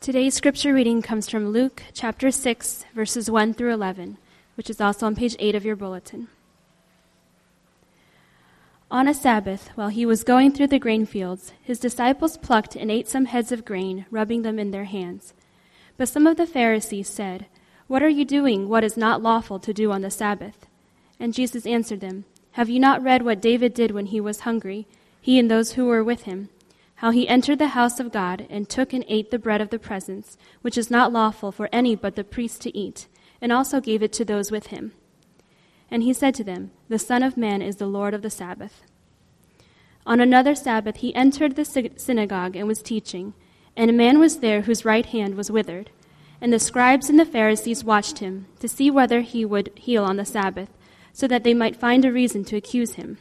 Today's scripture reading comes from Luke chapter 6, verses 1 through 11, which is also on page 8 of your bulletin. On a Sabbath, while he was going through the grain fields, his disciples plucked and ate some heads of grain, rubbing them in their hands. But some of the Pharisees said, What are you doing what is not lawful to do on the Sabbath? And Jesus answered them, Have you not read what David did when he was hungry, he and those who were with him? How he entered the house of God and took and ate the bread of the presence, which is not lawful for any but the priest to eat, and also gave it to those with him. And he said to them, The Son of Man is the Lord of the Sabbath. On another Sabbath he entered the synagogue and was teaching, and a man was there whose right hand was withered. And the scribes and the Pharisees watched him to see whether he would heal on the Sabbath, so that they might find a reason to accuse him.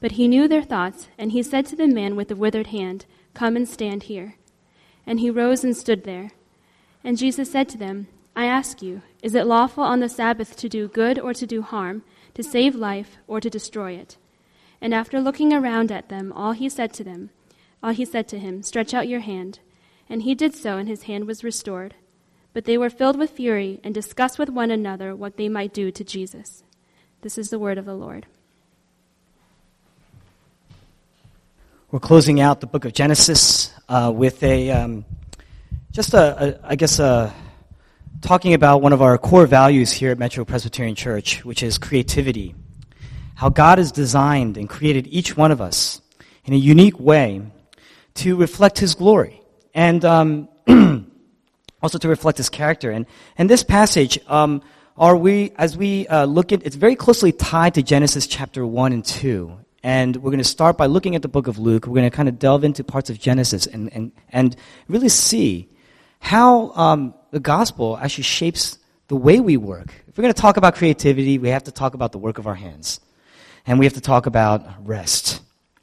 But he knew their thoughts, and he said to the man with the withered hand, Come and stand here. And he rose and stood there. And Jesus said to them, I ask you, is it lawful on the Sabbath to do good or to do harm, to save life or to destroy it? And after looking around at them, all he said to them, all he said to him, Stretch out your hand. And he did so, and his hand was restored. But they were filled with fury and discussed with one another what they might do to Jesus. This is the word of the Lord. We're closing out the book of Genesis uh, with a um, just a, a I guess a, talking about one of our core values here at Metro Presbyterian Church, which is creativity. How God has designed and created each one of us in a unique way to reflect His glory and um, also to reflect His character. And and this passage. Um, are we, as we uh, look at, it's very closely tied to Genesis chapter 1 and 2. And we're going to start by looking at the book of Luke. We're going to kind of delve into parts of Genesis and, and, and really see how um, the gospel actually shapes the way we work. If we're going to talk about creativity, we have to talk about the work of our hands. And we have to talk about rest.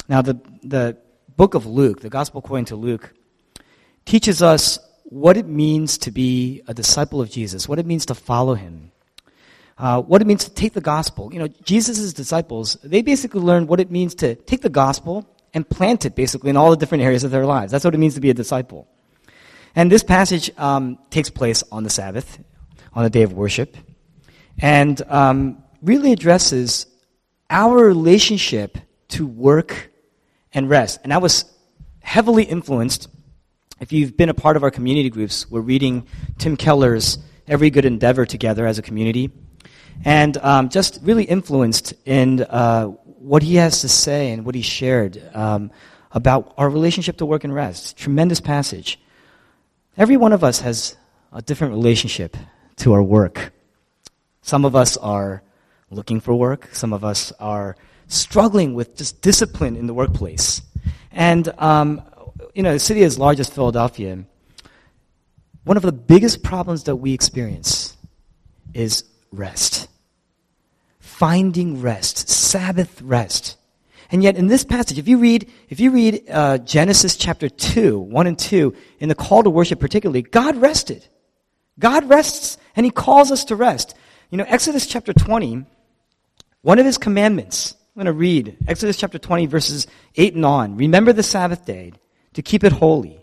Now, the, the book of Luke, the gospel according to Luke, teaches us what it means to be a disciple of Jesus, what it means to follow him uh, what it means to take the gospel. You know, Jesus' disciples, they basically learned what it means to take the gospel and plant it basically in all the different areas of their lives. That's what it means to be a disciple. And this passage um, takes place on the Sabbath, on the day of worship, and um, really addresses our relationship to work and rest. And that was heavily influenced. If you've been a part of our community groups, we're reading Tim Keller's Every Good Endeavor together as a community and um, just really influenced in uh, what he has to say and what he shared um, about our relationship to work and rest. Tremendous passage. Every one of us has a different relationship to our work. Some of us are looking for work, some of us are struggling with just discipline in the workplace. And, um, you know, a city as large as Philadelphia, one of the biggest problems that we experience is rest. Finding rest, Sabbath rest. And yet, in this passage, if you read, if you read uh, Genesis chapter 2, 1 and 2, in the call to worship particularly, God rested. God rests, and He calls us to rest. You know, Exodus chapter 20, one of His commandments, I'm going to read Exodus chapter 20, verses 8 and on. Remember the Sabbath day to keep it holy.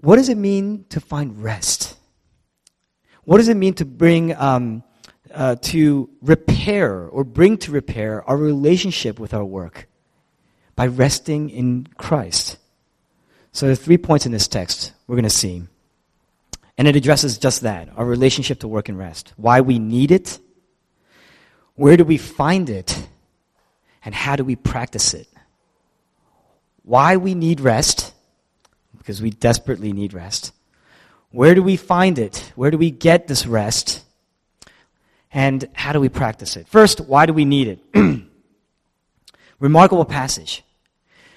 What does it mean to find rest? What does it mean to bring, um, uh, to repair or bring to repair our relationship with our work? By resting in Christ. So there are three points in this text we're going to see. And it addresses just that our relationship to work and rest. Why we need it, where do we find it, and how do we practice it? Why we need rest because we desperately need rest. Where do we find it? Where do we get this rest? And how do we practice it? First, why do we need it? Remarkable passage.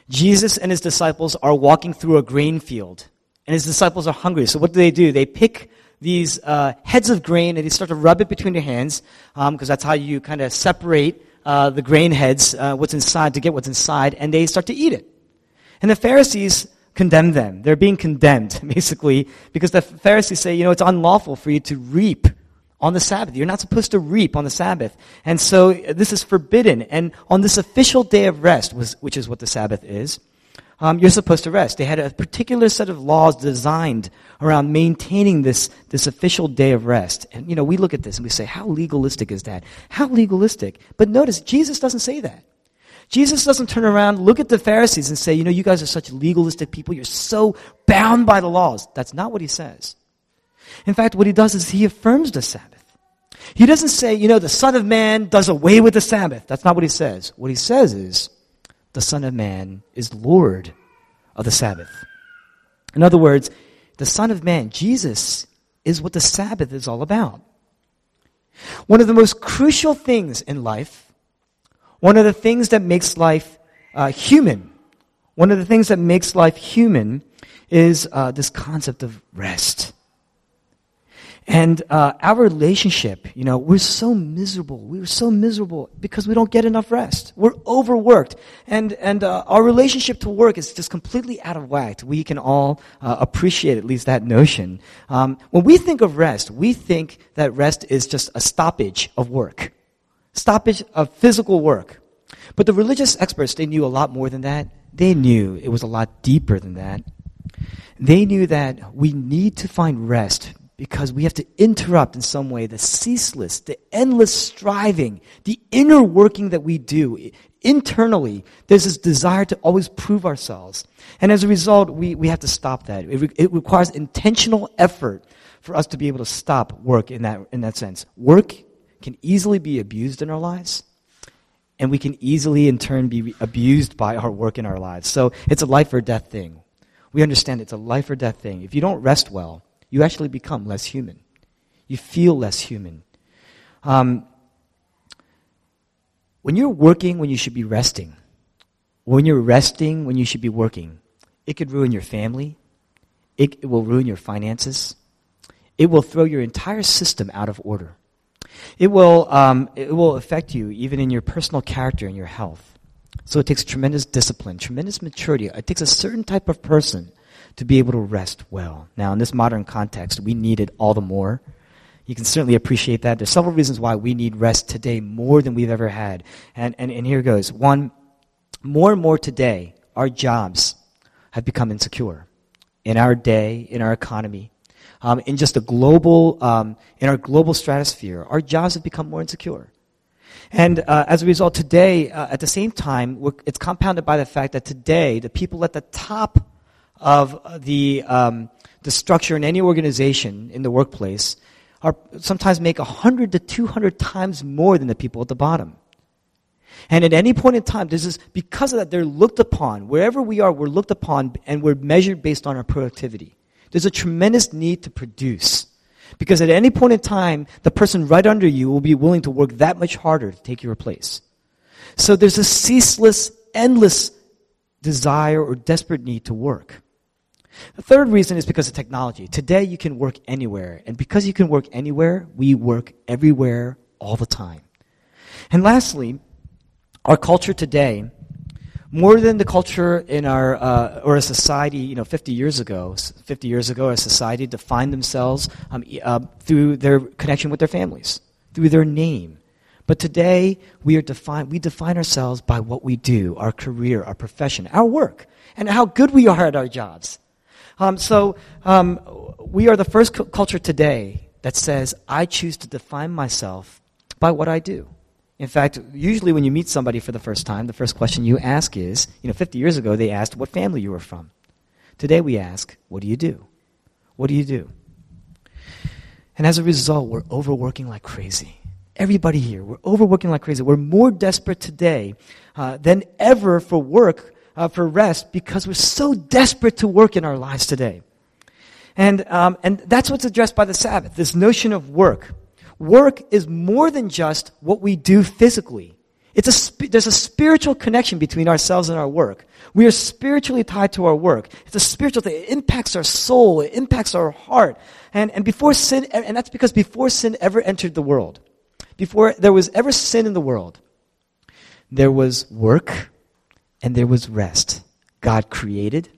Jesus and his disciples are walking through a grain field, and his disciples are hungry. So what do they do? They pick these uh, heads of grain and they start to rub it between their hands because um, that's how you kind of separate uh, the grain heads, uh, what's inside, to get what's inside, and they start to eat it. And the Pharisees condemn them. They're being condemned, basically, because the Pharisees say, you know, it's unlawful for you to reap on the Sabbath. You're not supposed to reap on the Sabbath. And so this is forbidden. And on this official day of rest, which is what the Sabbath is, um, you're supposed to rest. They had a particular set of laws designed around maintaining this, this official day of rest. And, you know, we look at this and we say, how legalistic is that? How legalistic? But notice, Jesus doesn't say that. Jesus doesn't turn around, look at the Pharisees and say, you know, you guys are such legalistic people. You're so bound by the laws. That's not what he says. In fact, what he does is he affirms the Sabbath. He doesn't say, you know, the Son of Man does away with the Sabbath. That's not what he says. What he says is, the Son of Man is Lord of the Sabbath. In other words, the Son of Man, Jesus, is what the Sabbath is all about. One of the most crucial things in life, one of the things that makes life uh, human, one of the things that makes life human is uh, this concept of rest. And uh, our relationship, you know, we're so miserable. We are so miserable because we don't get enough rest. We're overworked. And, and uh, our relationship to work is just completely out of whack. We can all uh, appreciate at least that notion. Um, when we think of rest, we think that rest is just a stoppage of work, stoppage of physical work. But the religious experts, they knew a lot more than that. They knew it was a lot deeper than that. They knew that we need to find rest because we have to interrupt in some way the ceaseless, the endless striving, the inner working that we do internally. There's this desire to always prove ourselves. And as a result, we, we have to stop that. It, re- it requires intentional effort for us to be able to stop work in that, in that sense. Work can easily be abused in our lives. And we can easily, in turn, be abused by our work in our lives. So it's a life or death thing. We understand it's a life or death thing. If you don't rest well, you actually become less human. You feel less human. Um, when you're working when you should be resting, when you're resting when you should be working, it could ruin your family. It, it will ruin your finances. It will throw your entire system out of order. It will, um, it will affect you even in your personal character and your health. So it takes tremendous discipline, tremendous maturity. It takes a certain type of person to be able to rest well. Now, in this modern context, we need it all the more. You can certainly appreciate that. There's several reasons why we need rest today more than we've ever had. And, and, and here goes. One, more and more today, our jobs have become insecure. In our day, in our economy, um, in just a global, um, in our global stratosphere, our jobs have become more insecure. And uh, as a result, today, uh, at the same time, it's compounded by the fact that today, the people at the top of the, um, the structure in any organization in the workplace are sometimes make 100 to 200 times more than the people at the bottom. And at any point in time, this is because of that, they're looked upon. Wherever we are, we're looked upon and we're measured based on our productivity. There's a tremendous need to produce. Because at any point in time, the person right under you will be willing to work that much harder to take your place. So there's a ceaseless, endless desire or desperate need to work. The third reason is because of technology. Today you can work anywhere. And because you can work anywhere, we work everywhere all the time. And lastly, our culture today, more than the culture in our, uh, or a society, you know, 50 years ago, 50 years ago, a society defined themselves um, uh, through their connection with their families, through their name. But today, we are defined, we define ourselves by what we do, our career, our profession, our work, and how good we are at our jobs. Um, so um, we are the first cu- culture today that says, I choose to define myself by what I do. In fact, usually when you meet somebody for the first time, the first question you ask is, you know, 50 years ago they asked what family you were from. Today we ask, what do you do? What do you do? And as a result, we're overworking like crazy. Everybody here, we're overworking like crazy. We're more desperate today uh, than ever for work uh, for rest because we're so desperate to work in our lives today. And, um, and that's what's addressed by the Sabbath this notion of work. Work is more than just what we do physically. It's a, there's a spiritual connection between ourselves and our work. We are spiritually tied to our work. It's a spiritual thing. It impacts our soul. It impacts our heart. And, and before sin, and that's because before sin ever entered the world, before there was ever sin in the world, there was work and there was rest. God created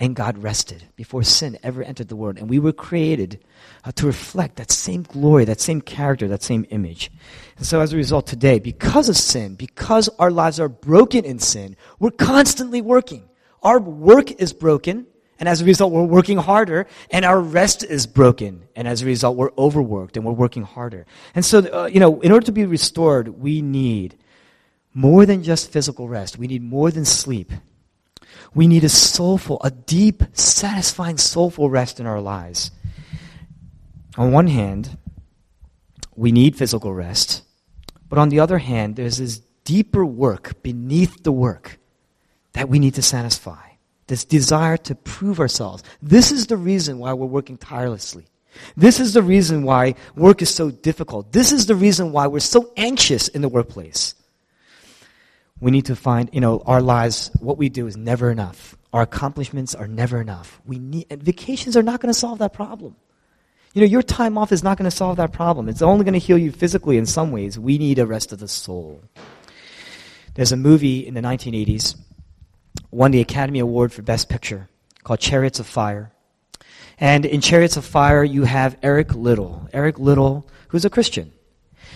and God rested before sin ever entered the world. And we were created uh, to reflect that same glory, that same character, that same image. And so as a result today, because of sin, because our lives are broken in sin, we're constantly working. Our work is broken, and as a result, we're working harder, and our rest is broken, and as a result, we're overworked and we're working harder. And so, uh, you know, in order to be restored, we need more than just physical rest. We need more than sleep. We need a soulful, a deep, satisfying, soulful rest in our lives. On one hand, we need physical rest, but on the other hand, there's this deeper work beneath the work that we need to satisfy. This desire to prove ourselves. This is the reason why we're working tirelessly. This is the reason why work is so difficult. This is the reason why we're so anxious in the workplace. We need to find, you know, our lives, what we do is never enough. Our accomplishments are never enough. We need, vacations are not going to solve that problem. You know, your time off is not going to solve that problem. It's only going to heal you physically in some ways. We need a rest of the soul. There's a movie in the 1980s, won the Academy Award for Best Picture, called Chariots of Fire. And in Chariots of Fire, you have Eric Liddell. Eric Liddell, who's a Christian.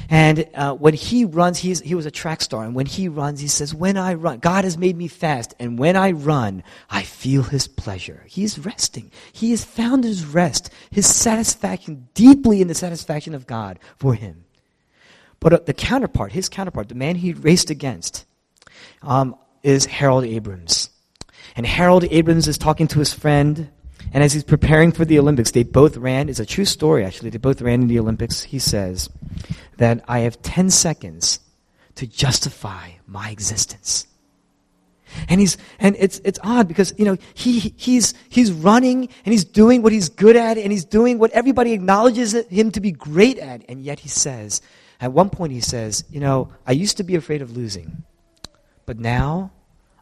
And uh, when he runs, he's, he was a track star. And when he runs, he says, When I run, God has made me fast. And when I run, I feel his pleasure. He is resting. He has found his rest, his satisfaction, deeply in the satisfaction of God for him. But uh, the counterpart, his counterpart, the man he raced against, um, is Harold Abrahams. And Harold Abrahams is talking to his friend and as he's preparing for the Olympics, they both ran, it's a true story actually, they both ran in the Olympics. He says that I have 10 seconds to justify my existence. And he's, and it's, it's odd because, you know, he, he's, he's running and he's doing what he's good at and he's doing what everybody acknowledges him to be great at. And yet he says, at one point he says, you know, I used to be afraid of losing, but now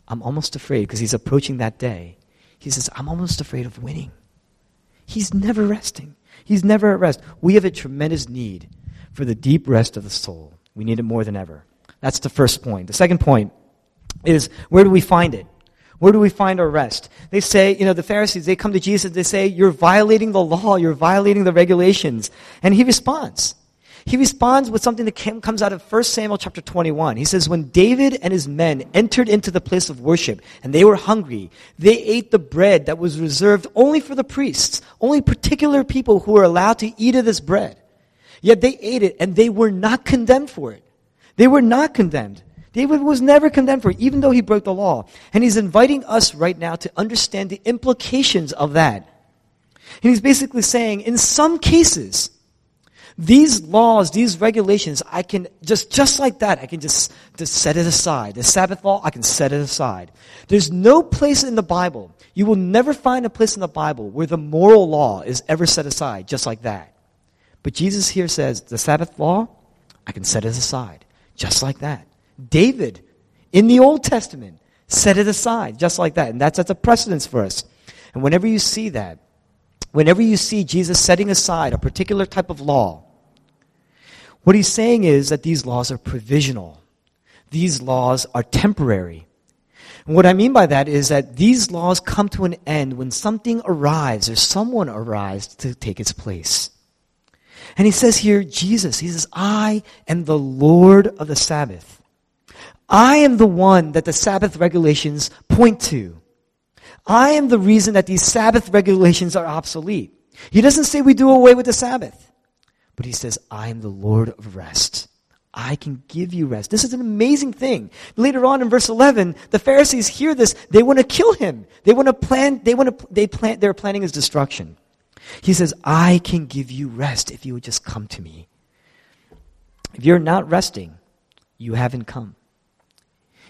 I'm almost afraid because he's approaching that day he says, I'm almost afraid of winning. He's never resting. He's never at rest. We have a tremendous need for the deep rest of the soul. We need it more than ever. That's the first point. The second point is where do we find it? Where do we find our rest? They say, you know, the Pharisees, they come to Jesus, they say, You're violating the law, you're violating the regulations. And he responds. He responds with something that came, comes out of 1 Samuel chapter 21. He says, When David and his men entered into the place of worship and they were hungry, they ate the bread that was reserved only for the priests, only particular people who were allowed to eat of this bread. Yet they ate it and they were not condemned for it. They were not condemned. David was never condemned for it, even though he broke the law. And he's inviting us right now to understand the implications of that. And he's basically saying, in some cases, these laws, these regulations, I can just, just like that, I can just, just set it aside. The Sabbath law, I can set it aside. There's no place in the Bible, you will never find a place in the Bible where the moral law is ever set aside just like that. But Jesus here says, the Sabbath law, I can set it aside just like that. David, in the Old Testament, set it aside just like that. And that's, that's a precedence for us. And whenever you see that, whenever you see Jesus setting aside a particular type of law, what he's saying is that these laws are provisional. These laws are temporary. And what I mean by that is that these laws come to an end when something arrives or someone arrives to take its place. And he says here, Jesus, he says, I am the Lord of the Sabbath. I am the one that the Sabbath regulations point to. I am the reason that these Sabbath regulations are obsolete. He doesn't say we do away with the Sabbath, but he says, I am the Lord of rest. I can give you rest. This is an amazing thing. Later on in verse 11, the Pharisees hear this. They want to kill him. They want to plan, they want to, they plan, they're planning his destruction. He says, I can give you rest if you would just come to me. If you're not resting, you haven't come.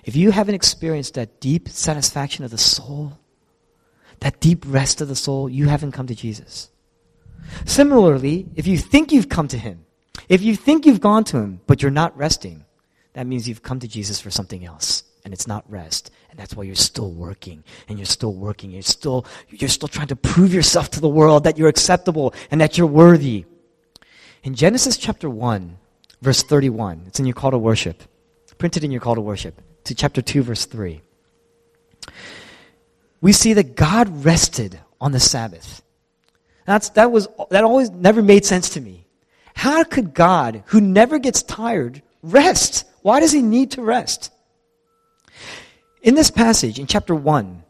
If you haven't experienced that deep satisfaction of the soul, that deep rest of the soul, you haven't come to Jesus. Similarly, if you think you've come to Him, if you think you've gone to Him, but you're not resting, that means you've come to Jesus for something else. and it's not rest. And that's why you're still working and you're still working. You're still, you're still trying to prove yourself to the world that you're acceptable and that you're worthy. In Genesis chapter 1, verse 31, it's in your call to worship, printed in your call to worship, to chapter 2, verse 3. We see that God rested on the Sabbath. That's, that was, that always never made sense to me. How could God, who never gets tired, rest? Why does he need to rest? In this passage, in chapter 1,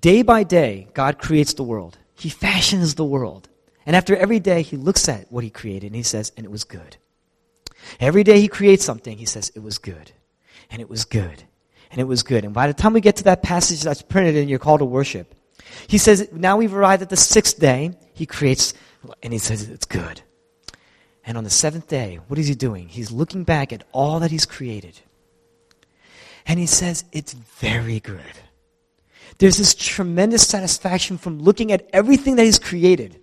day by day, God creates the world. He fashions the world. And after every day, he looks at what he created and he says, and it was good. Every day he creates something, he says, it was good. And it was good. And it was good. And by the time we get to that passage that's printed in your call to worship, he says, now we've arrived at the sixth day. He creates, and he says, it's good. And on the seventh day, what is he doing? He's looking back at all that he's created. And he says, It's very good. There's this tremendous satisfaction from looking at everything that he's created.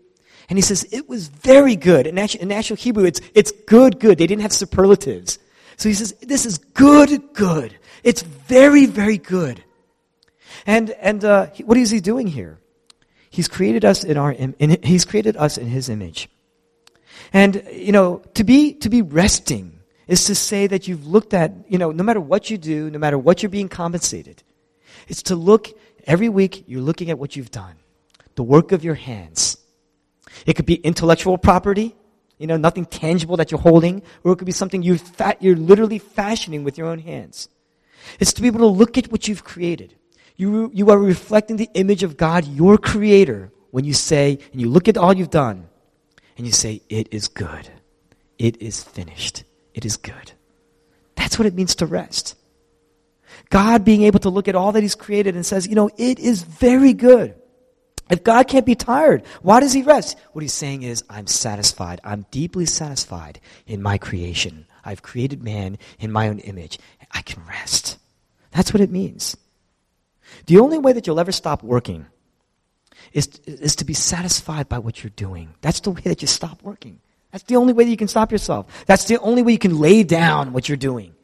And he says, It was very good. In actual, in actual Hebrew, it's, it's good, good. They didn't have superlatives. So he says, This is good, good. It's very, very good. And, and uh, what is he doing here? He's created us in our, in, he's created us in his image. And, you know, to be, to be resting is to say that you've looked at, you know, no matter what you do, no matter what you're being compensated, it's to look every week, you're looking at what you've done, the work of your hands. It could be intellectual property, you know, nothing tangible that you're holding, or it could be something you fa- you're literally fashioning with your own hands. It's to be able to look at what you've created. You, you are reflecting the image of God, your creator, when you say, and you look at all you've done, and you say, It is good. It is finished it is good. That's what it means to rest. God being able to look at all that He's created and says, you know, it is very good. If God can't be tired, why does He rest? What He's saying is, I'm satisfied. I'm deeply satisfied in my creation. I've created man in my own image. I can rest. That's what it means. The only way that you'll ever stop working is, is to be satisfied by what you're doing. That's the way that you stop working. That's the only way that you can stop yourself. That's the only way you can lay down what you're doing.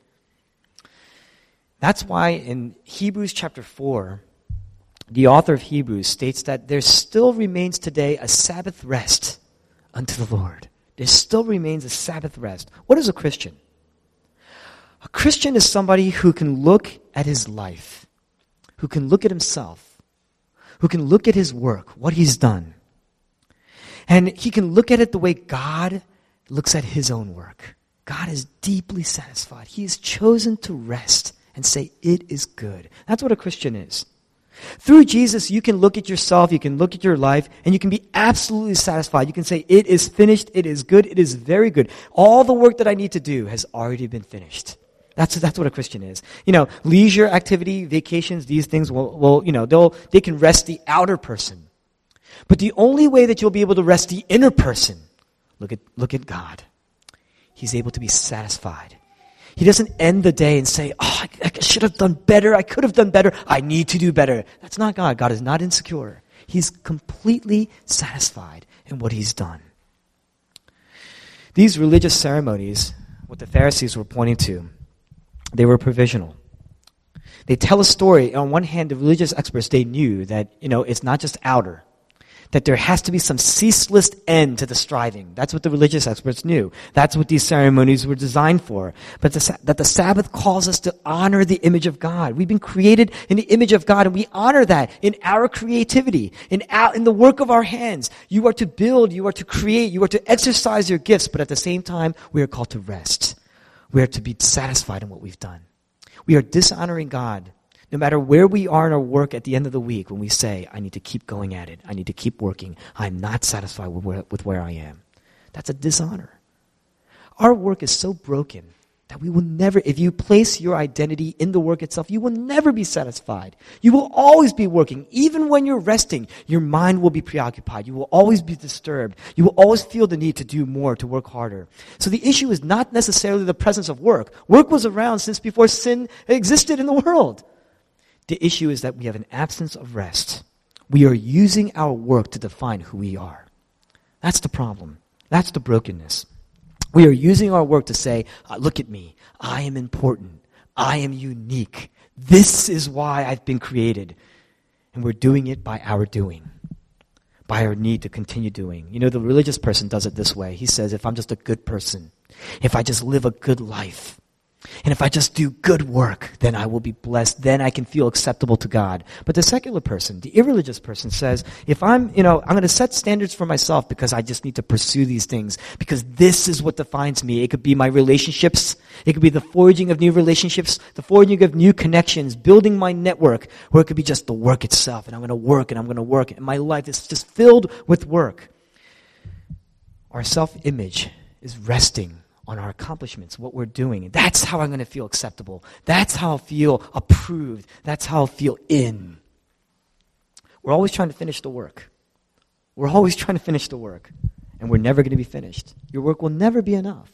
That's why in Hebrews chapter 4, the author of Hebrews states that there still remains today a Sabbath rest unto the Lord. There still remains a Sabbath rest. What is a Christian? A Christian is somebody who can look at his life, who can look at himself, who can look at his work, what he's done, and he can look at it the way God looks at his own work. God is deeply satisfied. He has chosen to rest and say, It is good. That's what a Christian is. Through Jesus, you can look at yourself, you can look at your life, and you can be absolutely satisfied. You can say, It is finished, it is good, it is very good. All the work that I need to do has already been finished. That's, that's what a Christian is. You know, leisure activity, vacations, these things will, will you know, they'll, they can rest the outer person. But the only way that you'll be able to rest the inner person, look at, look at God. He's able to be satisfied. He doesn't end the day and say, Oh, I, I should have done better. I could have done better. I need to do better. That's not God. God is not insecure. He's completely satisfied in what he's done. These religious ceremonies, what the Pharisees were pointing to, they were provisional. They tell a story. On one hand, the religious experts, they knew that, you know, it's not just outer that there has to be some ceaseless end to the striving. That's what the religious experts knew. That's what these ceremonies were designed for. But the, that the Sabbath calls us to honor the image of God. We've been created in the image of God and we honor that in our creativity, in, our, in the work of our hands. You are to build, you are to create, you are to exercise your gifts, but at the same time, we are called to rest. We are to be satisfied in what we've done. We are dishonoring God no matter where we are in our work at the end of the week, when we say, I need to keep going at it, I need to keep working, I'm not satisfied with where, with where I am, that's a dishonor. Our work is so broken that we will never, if you place your identity in the work itself, you will never be satisfied. You will always be working. Even when you're resting, your mind will be preoccupied. You will always be disturbed. You will always feel the need to do more, to work harder. So the issue is not necessarily the presence of work. Work was around since before sin existed in the world. The issue is that we have an absence of rest. We are using our work to define who we are. That's the problem. That's the brokenness. We are using our work to say, uh, look at me. I am important. I am unique. This is why I've been created. And we're doing it by our doing, by our need to continue doing. You know, the religious person does it this way. He says, if I'm just a good person, if I just live a good life, and if I just do good work, then I will be blessed. Then I can feel acceptable to God. But the secular person, the irreligious person says, if I'm, you know, I'm going to set standards for myself because I just need to pursue these things because this is what defines me. It could be my relationships. It could be the forging of new relationships, the forging of new connections, building my network, or it could be just the work itself. And I'm going to work and I'm going to work. And my life is just filled with work. Our self-image is resting on our accomplishments, what we're doing. That's how I'm going to feel acceptable. That's how I'll feel approved. That's how I'll feel in. We're always trying to finish the work. We're always trying to finish the work. And we're never going to be finished. Your work will never be enough.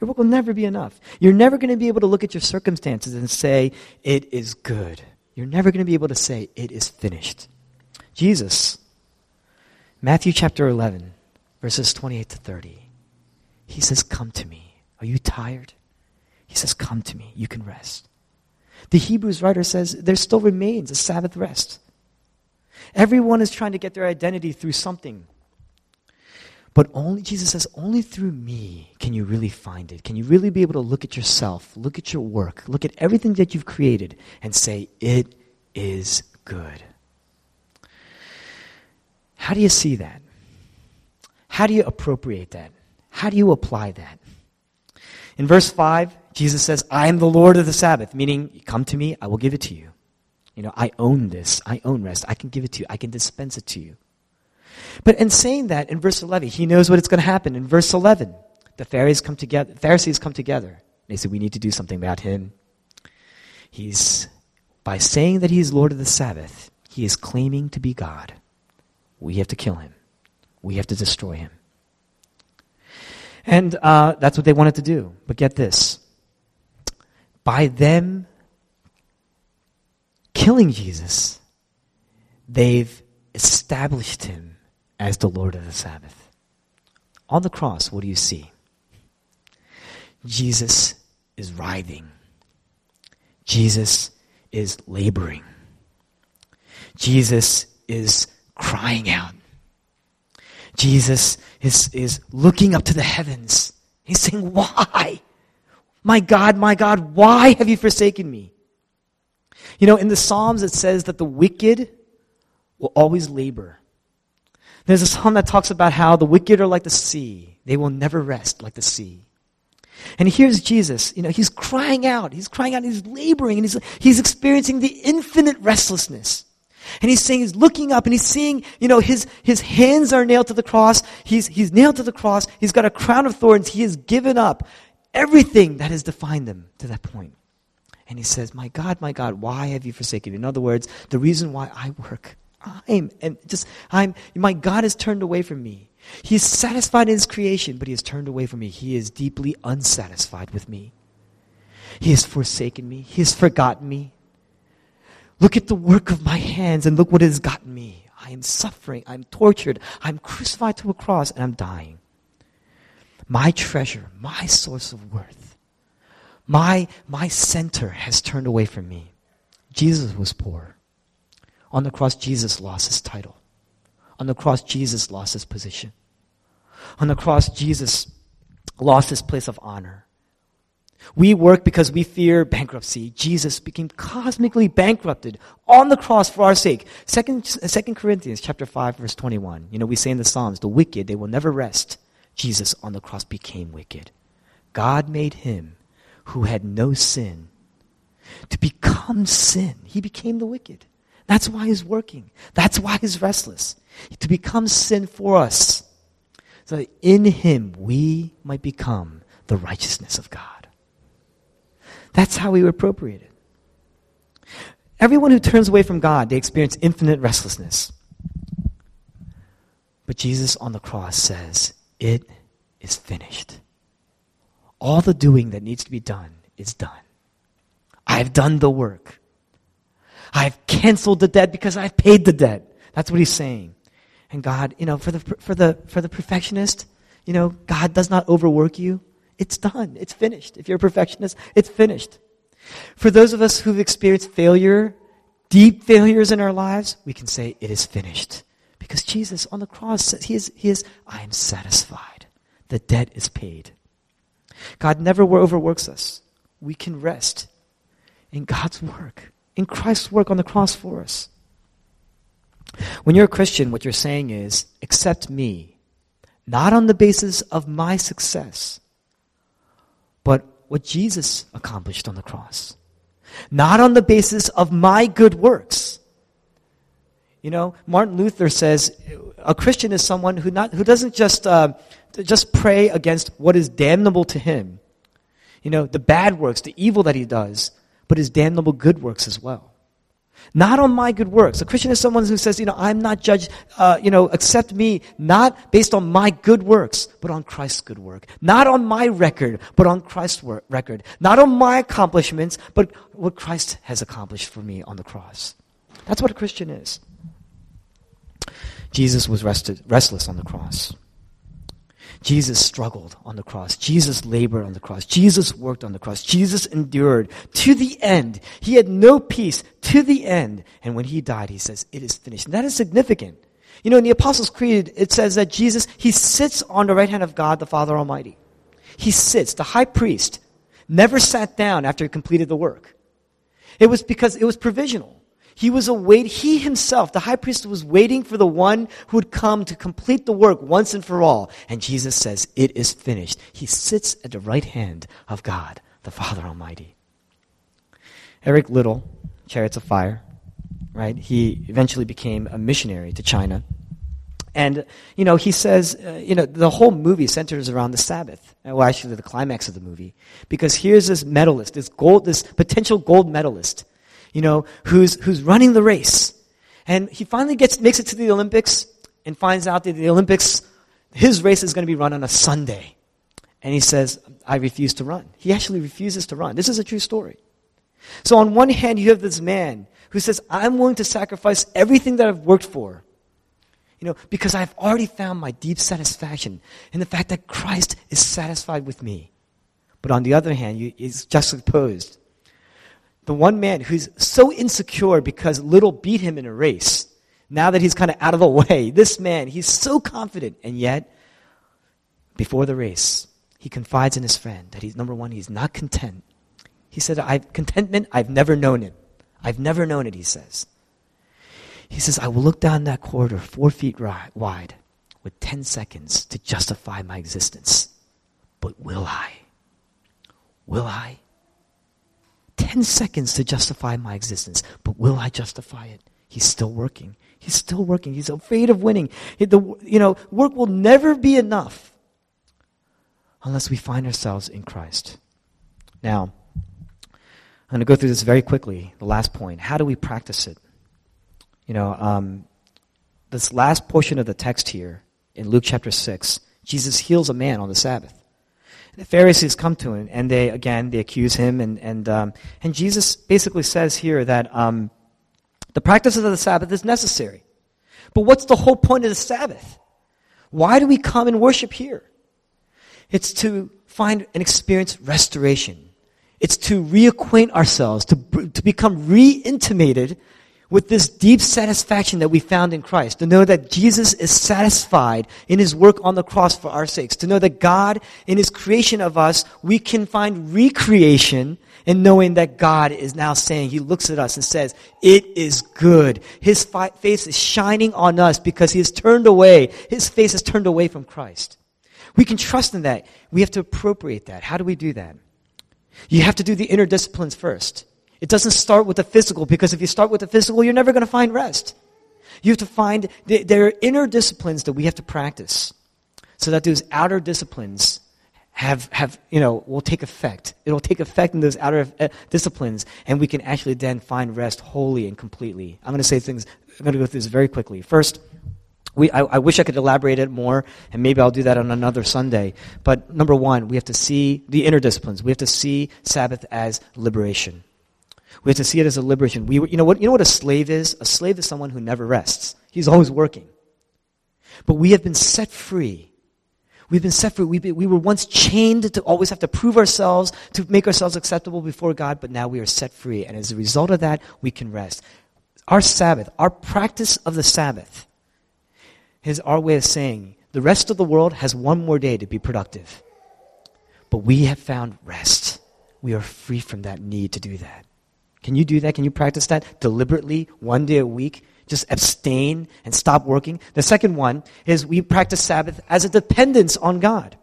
Your work will never be enough. You're never going to be able to look at your circumstances and say, it is good. You're never going to be able to say, it is finished. Jesus, Matthew chapter 11, verses 28 to 30, he says, Come to me. Are you tired? He says, Come to me. You can rest. The Hebrews writer says there still remains a Sabbath rest. Everyone is trying to get their identity through something. But only, Jesus says, only through me can you really find it. Can you really be able to look at yourself, look at your work, look at everything that you've created, and say, it is good. How do you see that? How do you appropriate that? How do you apply that? In verse 5, Jesus says, I am the Lord of the Sabbath, meaning, come to me, I will give it to you. You know, I own this. I own rest. I can give it to you. I can dispense it to you. But in saying that, in verse 11, he knows what it's going to happen. In verse 11, the Pharisees come together. Pharisees come together. They say, we need to do something about him. He's, by saying that he's Lord of the Sabbath, he is claiming to be God. We have to kill him. We have to destroy him. And uh, that's what they wanted to do. But get this by them killing Jesus, they've established him as the Lord of the Sabbath. On the cross, what do you see? Jesus is writhing. Jesus is laboring. Jesus is crying out. Jesus is, is looking up to the heavens. He's saying, Why? My God, my God, why have you forsaken me? You know, in the Psalms it says that the wicked will always labor. There's a psalm that talks about how the wicked are like the sea. They will never rest like the sea. And here's Jesus, you know, he's crying out. He's crying out, he's laboring, and he's, he's experiencing the infinite restlessness. And he's saying, he's looking up and he's seeing, you know, his, his hands are nailed to the cross. He's, he's nailed to the cross. He's got a crown of thorns. He has given up everything that has defined them to that point. And he says, My God, my God, why have you forsaken me? In other words, the reason why I work, I'm, and just, I'm, my God has turned away from me. He is satisfied in his creation, but he has turned away from me. He is deeply unsatisfied with me. He has forsaken me. He has forgotten me. Look at the work of my hands and look what it has gotten me. I am suffering. I'm tortured. I'm crucified to a cross and I'm dying. My treasure, my source of worth, my, my center has turned away from me. Jesus was poor. On the cross, Jesus lost his title. On the cross, Jesus lost his position. On the cross, Jesus lost his place of honor. We work because we fear bankruptcy. Jesus became cosmically bankrupted on the cross for our sake. Second, Second Corinthians chapter 5 verse 21. You know, we say in the Psalms, the wicked, they will never rest. Jesus on the cross became wicked. God made him who had no sin to become sin. He became the wicked. That's why he's working. That's why he's restless. To become sin for us. So that in him we might become the righteousness of God. That's how we appropriate it. Everyone who turns away from God, they experience infinite restlessness. But Jesus on the cross says, It is finished. All the doing that needs to be done is done. I've done the work. I've canceled the debt because I've paid the debt. That's what he's saying. And God, you know, for the, for the, for the perfectionist, you know, God does not overwork you. It's done. It's finished. If you're a perfectionist, it's finished. For those of us who've experienced failure, deep failures in our lives, we can say, It is finished. Because Jesus on the cross says, He is, he is I am satisfied. The debt is paid. God never overworks us. We can rest in God's work, in Christ's work on the cross for us. When you're a Christian, what you're saying is, accept me, not on the basis of my success, but what Jesus accomplished on the cross. Not on the basis of my good works. You know, Martin Luther says a Christian is someone who, not, who doesn't just, uh, just pray against what is damnable to him, you know, the bad works, the evil that he does, but his damnable good works as well. Not on my good works. A Christian is someone who says, you know, I'm not judged, uh, you know, accept me not based on my good works, but on Christ's good work. Not on my record, but on Christ's work, record. Not on my accomplishments, but what Christ has accomplished for me on the cross. That's what a Christian is. Jesus was rested, restless on the cross. Jesus struggled on the cross. Jesus labored on the cross. Jesus worked on the cross. Jesus endured to the end. He had no peace to the end. And when he died, he says, it is finished. And that is significant. You know, in the Apostles' Creed, it says that Jesus, he sits on the right hand of God, the Father Almighty. He sits. The high priest never sat down after he completed the work. It was because it was provisional. He was await, he himself, the high priest was waiting for the one who would come to complete the work once and for all. And Jesus says, it is finished. He sits at the right hand of God, the Father Almighty. Eric Liddell, Chariots of Fire, right? He eventually became a missionary to China. And, you know, he says, uh, you know, the whole movie centers around the Sabbath. Well, actually, the climax of the movie. Because here's this medalist, this gold, this potential gold medalist you know, who's, who's running the race. And he finally gets, makes it to the Olympics and finds out that the Olympics, his race is going to be run on a Sunday. And he says, I refuse to run. He actually refuses to run. This is a true story. So on one hand, you have this man who says, I'm willing to sacrifice everything that I've worked for. You know, because I've already found my deep satisfaction in the fact that Christ is satisfied with me. But on the other hand, you, is juxtaposed the one man who's so insecure because Liddell beat him in a race, now that he's kind of out of the way, this man, he's so confident, and yet, before the race, he confides in his friend that he's, number one, he's not content. He said, I've, contentment, I've never known it. I've never known it, he says. He says, I will look down that corridor four feet wide with 10 seconds to justify my existence. But will I? Will I? 10 seconds to justify my existence. But will I justify it? He's still working. He's still working. He's afraid of winning. The, you know, work will never be enough unless we find ourselves in Christ. Now, I'm going to go through this very quickly. The last point. How do we practice it? You know, um, this last portion of the text here in Luke chapter 6, Jesus heals a man on the Sabbath the Pharisees come to him, and they, again, they accuse him. And, and, um, and Jesus basically says here that um, the practice of the Sabbath is necessary. But what's the whole point of the Sabbath? Why do we come and worship here? It's to find and experience restoration. It's to reacquaint ourselves, to, to become re-intimated with this deep satisfaction that we found in Christ, to know that Jesus is satisfied in his work on the cross for our sakes, to know that God, in his creation of us, we can find recreation in knowing that God is now saying, he looks at us and says, it is good. His fi- face is shining on us because he has turned away, his face has turned away from Christ. We can trust in that. We have to appropriate that. How do we do that? You have to do the inner disciplines first. It doesn't start with the physical because if you start with the physical, you're never going to find rest. You have to find, there are inner disciplines that we have to practice so that those outer disciplines have, have, you know, will take effect. It'll take effect in those outer uh, disciplines, and we can actually then find rest wholly and completely. I'm going to say things, I'm going to go through this very quickly. First, we, I, I, wish I could elaborate it more, and maybe I'll do that on another Sunday. But number one, we have to see the inner disciplines. We have to see Sabbath as liberation. We have to see it as a liberation. We, you, know what, you know what a slave is? A slave is someone who never rests. He's always working. But we have been set free. We've been set free. We, we were once chained to always have to prove ourselves, to make ourselves acceptable before God, but now we are set free. And as a result of that, we can rest. Our Sabbath, our practice of the Sabbath, is our way of saying the rest of the world has one more day to be productive. But we have found rest. We are free from that need to do that. Can you do that? Can you practice that deliberately one day a week? Just abstain and stop working. The second one is we practice Sabbath as a dependence on God.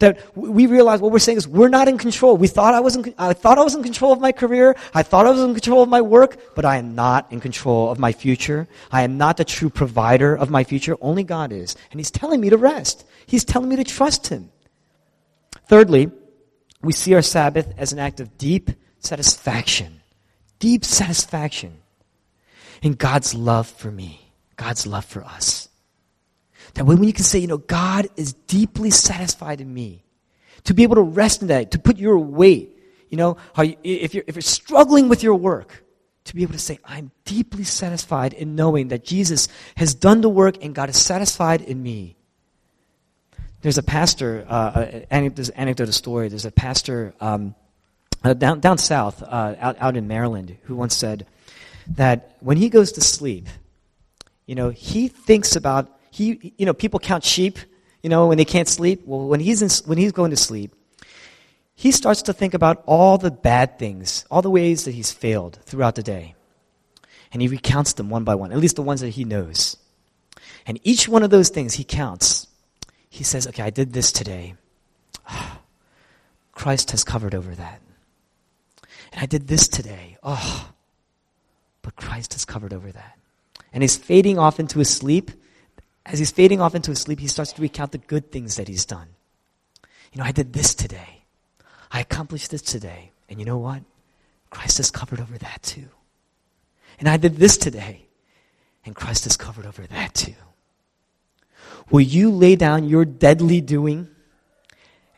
That we realize what we're saying is we're not in control. We thought I was in, I thought I was in control of my career. I thought I was in control of my work, but I am not in control of my future. I am not the true provider of my future. Only God is. And He's telling me to rest. He's telling me to trust Him. Thirdly, we see our Sabbath as an act of deep satisfaction. Deep satisfaction in God's love for me, God's love for us. That when you can say, you know, God is deeply satisfied in me, to be able to rest in that, to put your weight, you know, how you, if, you're, if you're struggling with your work, to be able to say, I'm deeply satisfied in knowing that Jesus has done the work and God is satisfied in me. There's a pastor, uh, an anecdote, a story. There's a pastor um, uh, down, down south, uh, out, out in Maryland, who once said that when he goes to sleep, you know, he thinks about he, you know, people count sheep, you know, when they can't sleep. Well, when he's, in, when he's going to sleep, he starts to think about all the bad things, all the ways that he's failed throughout the day. And he recounts them one by one, at least the ones that he knows. And each one of those things he counts. He says, okay, I did this today. Christ has covered over that. And I did this today. Oh, but Christ has covered over that. And he's fading off into his sleep as he's fading off into his sleep, he starts to recount the good things that he's done. You know, I did this today. I accomplished this today. And you know what? Christ has covered over that too. And I did this today. And Christ has covered over that too. Will you lay down your deadly doing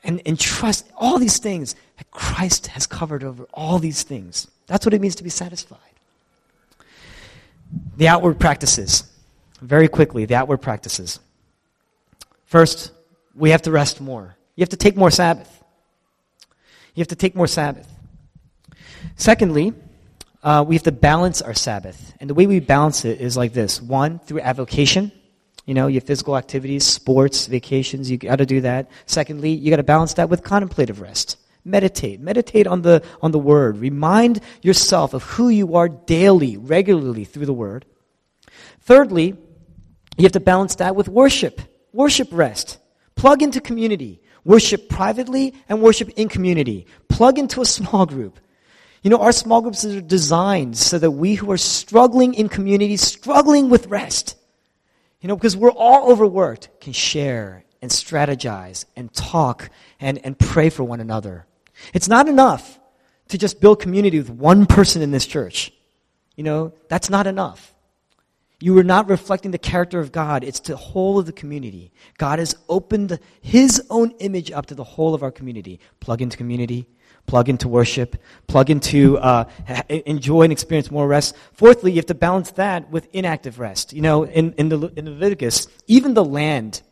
and, and trust all these things that Christ has covered over all these things? That's what it means to be satisfied. The outward practices very quickly the outward practices. First, we have to rest more. You have to take more Sabbath. You have to take more Sabbath. Secondly, uh, we have to balance our Sabbath. And the way we balance it is like this one, through avocation. You know, your physical activities, sports, vacations, you got to do that. Secondly, you got to balance that with contemplative rest. Meditate. Meditate on the, on the Word. Remind yourself of who you are daily, regularly through the Word. Thirdly, you have to balance that with worship. Worship rest. Plug into community. Worship privately and worship in community. Plug into a small group. You know, our small groups are designed so that we who are struggling in community, struggling with rest, you know, because we're all overworked, can share and strategize and talk and, and pray for one another. It's not enough to just build community with one person in this church. You know, that's not enough. You are not reflecting the character of God. It's the whole of the community. God has opened His own image up to the whole of our community. Plug into community, plug into worship, plug into uh, enjoy and experience more rest. Fourthly, you have to balance that with inactive rest. You know, in, in, the, in Leviticus, even the land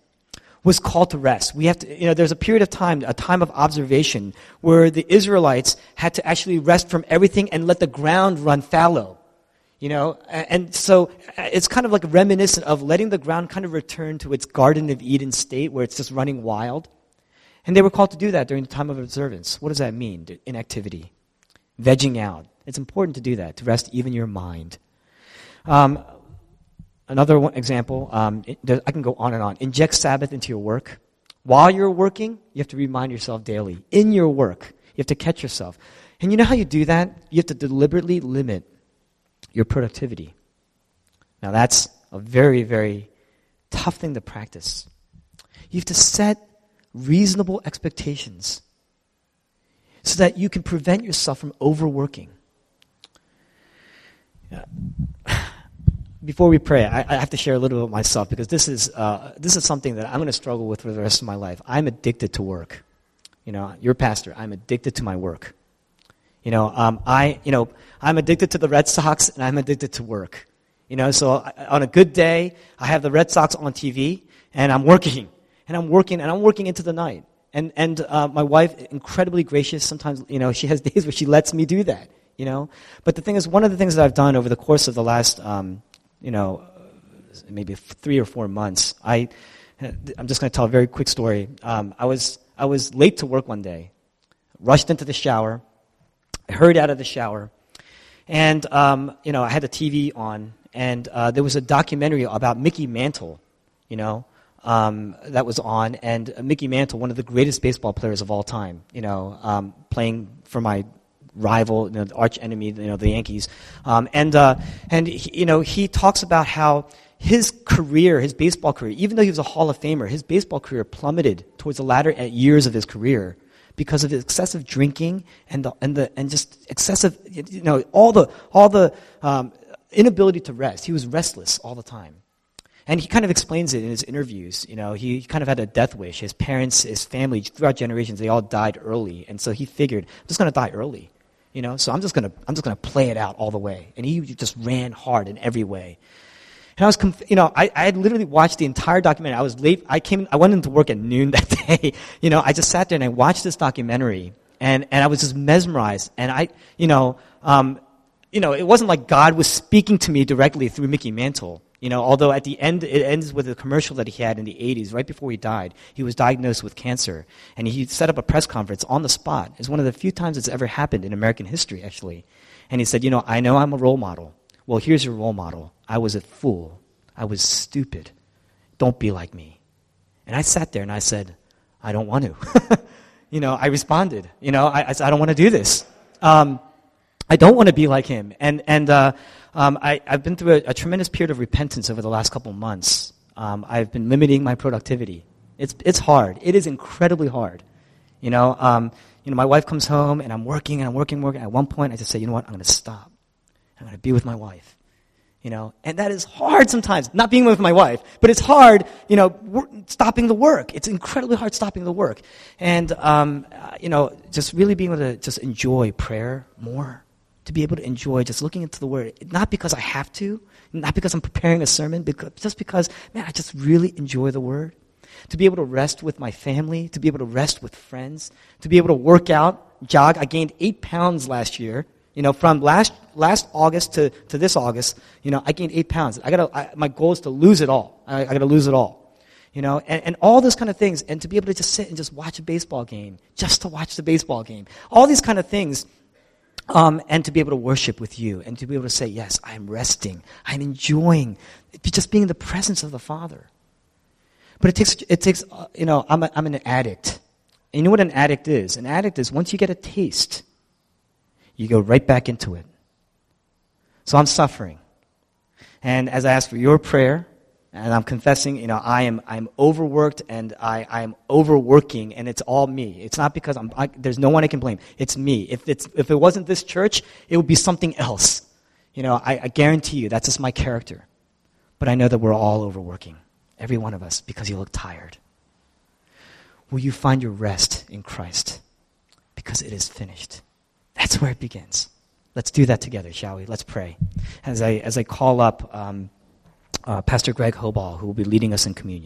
was called to rest. We have to, you know, there's a period of time, a time of observation, where the Israelites had to actually rest from everything and let the ground run fallow. You know, and so it's kind of like reminiscent of letting the ground kind of return to its Garden of Eden state where it's just running wild. And they were called to do that during the time of observance. What does that mean? Inactivity, vegging out. It's important to do that, to rest even your mind. Um, another one example, um, it, I can go on and on. Inject Sabbath into your work. While you're working, you have to remind yourself daily. In your work, you have to catch yourself. And you know how you do that? You have to deliberately limit your productivity. Now, that's a very, very tough thing to practice. You have to set reasonable expectations so that you can prevent yourself from overworking. Before we pray, I, I, have to share a little bit about myself because this is, uh, this is something that I'm going to struggle with for the rest of my life. I'm addicted to work. You know, you're a pastor. I'm addicted to my work. You know, um, I, you know, I'm addicted to the Red Sox and I'm addicted to work. You know, so I, on a good day, I have the Red Sox on TV and I'm working. And I'm working, and I'm working into the night. And, and uh, my wife, incredibly gracious, sometimes, you know, she has days where she lets me do that, you know. But the thing is, one of the things that I've done over the course of the last, um, you know, maybe three or four months, I, I'm just going to tell a very quick story. Um, I, was, I was late to work one day, rushed into the shower, hurried out of the shower, and, um, you know, I had the TV on, and uh, there was a documentary about Mickey Mantle, you know, um, that was on, and Mickey Mantle, one of the greatest baseball players of all time, you know, um, playing for my rival, you know, the arch enemy, you know, the Yankees, um, and uh, and he, you know he talks about how his career, his baseball career, even though he was a Hall of Famer, his baseball career plummeted towards the latter years of his career because of the excessive drinking and the and the and just excessive, you know, all the all the um, inability to rest. He was restless all the time. And he kind of explains it in his interviews. You know, he kind of had a death wish. His parents, his family, throughout generations, they all died early, and so he figured, I'm just going to die early. You know, so I'm just going to I'm just going to play it out all the way. And he just ran hard in every way. And I was, conf- you know, I, I had literally watched the entire documentary. I was late. I came. I went into work at noon that day. You know, I just sat there and I watched this documentary, and and I was just mesmerized. And I, you know, um, you know, it wasn't like God was speaking to me directly through Mickey Mantle. You know, although at the end, it ends with a commercial that he had in the 80s, right before he died. He was diagnosed with cancer, and he set up a press conference on the spot. It's one of the few times it's ever happened in American history, actually. And he said, You know, I know I'm a role model. Well, here's your role model. I was a fool. I was stupid. Don't be like me. And I sat there and I said, I don't want to. you know, I responded. You know, I, I said, I don't want to do this. Um, I don't want to be like him. And, and uh, um, I, have been through a, a, tremendous period of repentance over the last couple months. Um, I've been limiting my productivity. It's, it's hard. It is incredibly hard. You know, um, you know, my wife comes home and I'm working and I'm working, working. At one point, I just say, you know what? I'm going to stop. I'm going to be with my wife. You know, and that is hard sometimes. Not being with my wife, but it's hard. You know, stopping the work. It's incredibly hard stopping the work, and um, uh, you know, just really being able to just enjoy prayer more to be able to enjoy just looking into the Word, not because I have to, not because I'm preparing a sermon, because, just because, man, I just really enjoy the Word. To be able to rest with my family, to be able to rest with friends, to be able to work out, jog. I gained eight pounds last year. You know, from last, last August to, to this August, you know, I gained eight pounds. I gotta, I, my goal is to lose it all. I, I gotta lose it all. You know, and, and all those kind of things. And to be able to just sit and just watch a baseball game, just to watch the baseball game. All these kind of things um, and to be able to worship with you and to be able to say, Yes, I'm resting. I'm enjoying just being in the presence of the Father. But it takes, it takes uh, you know, I'm, a, I'm an addict. And you know what an addict is? An addict is once you get a taste, you go right back into it. So I'm suffering. And as I ask for your prayer, and I'm confessing, you know, I am I'm overworked and I I'm overworking, and it's all me. It's not because I'm. I, there's no one I can blame. It's me. If it's if it wasn't this church, it would be something else. You know, I, I guarantee you that's just my character. But I know that we're all overworking, every one of us, because you look tired. Will you find your rest in Christ? Because it is finished. That's where it begins. Let's do that together, shall we? Let's pray. As I as I call up. Um, uh, Pastor Greg Hoball, who will be leading us in communion.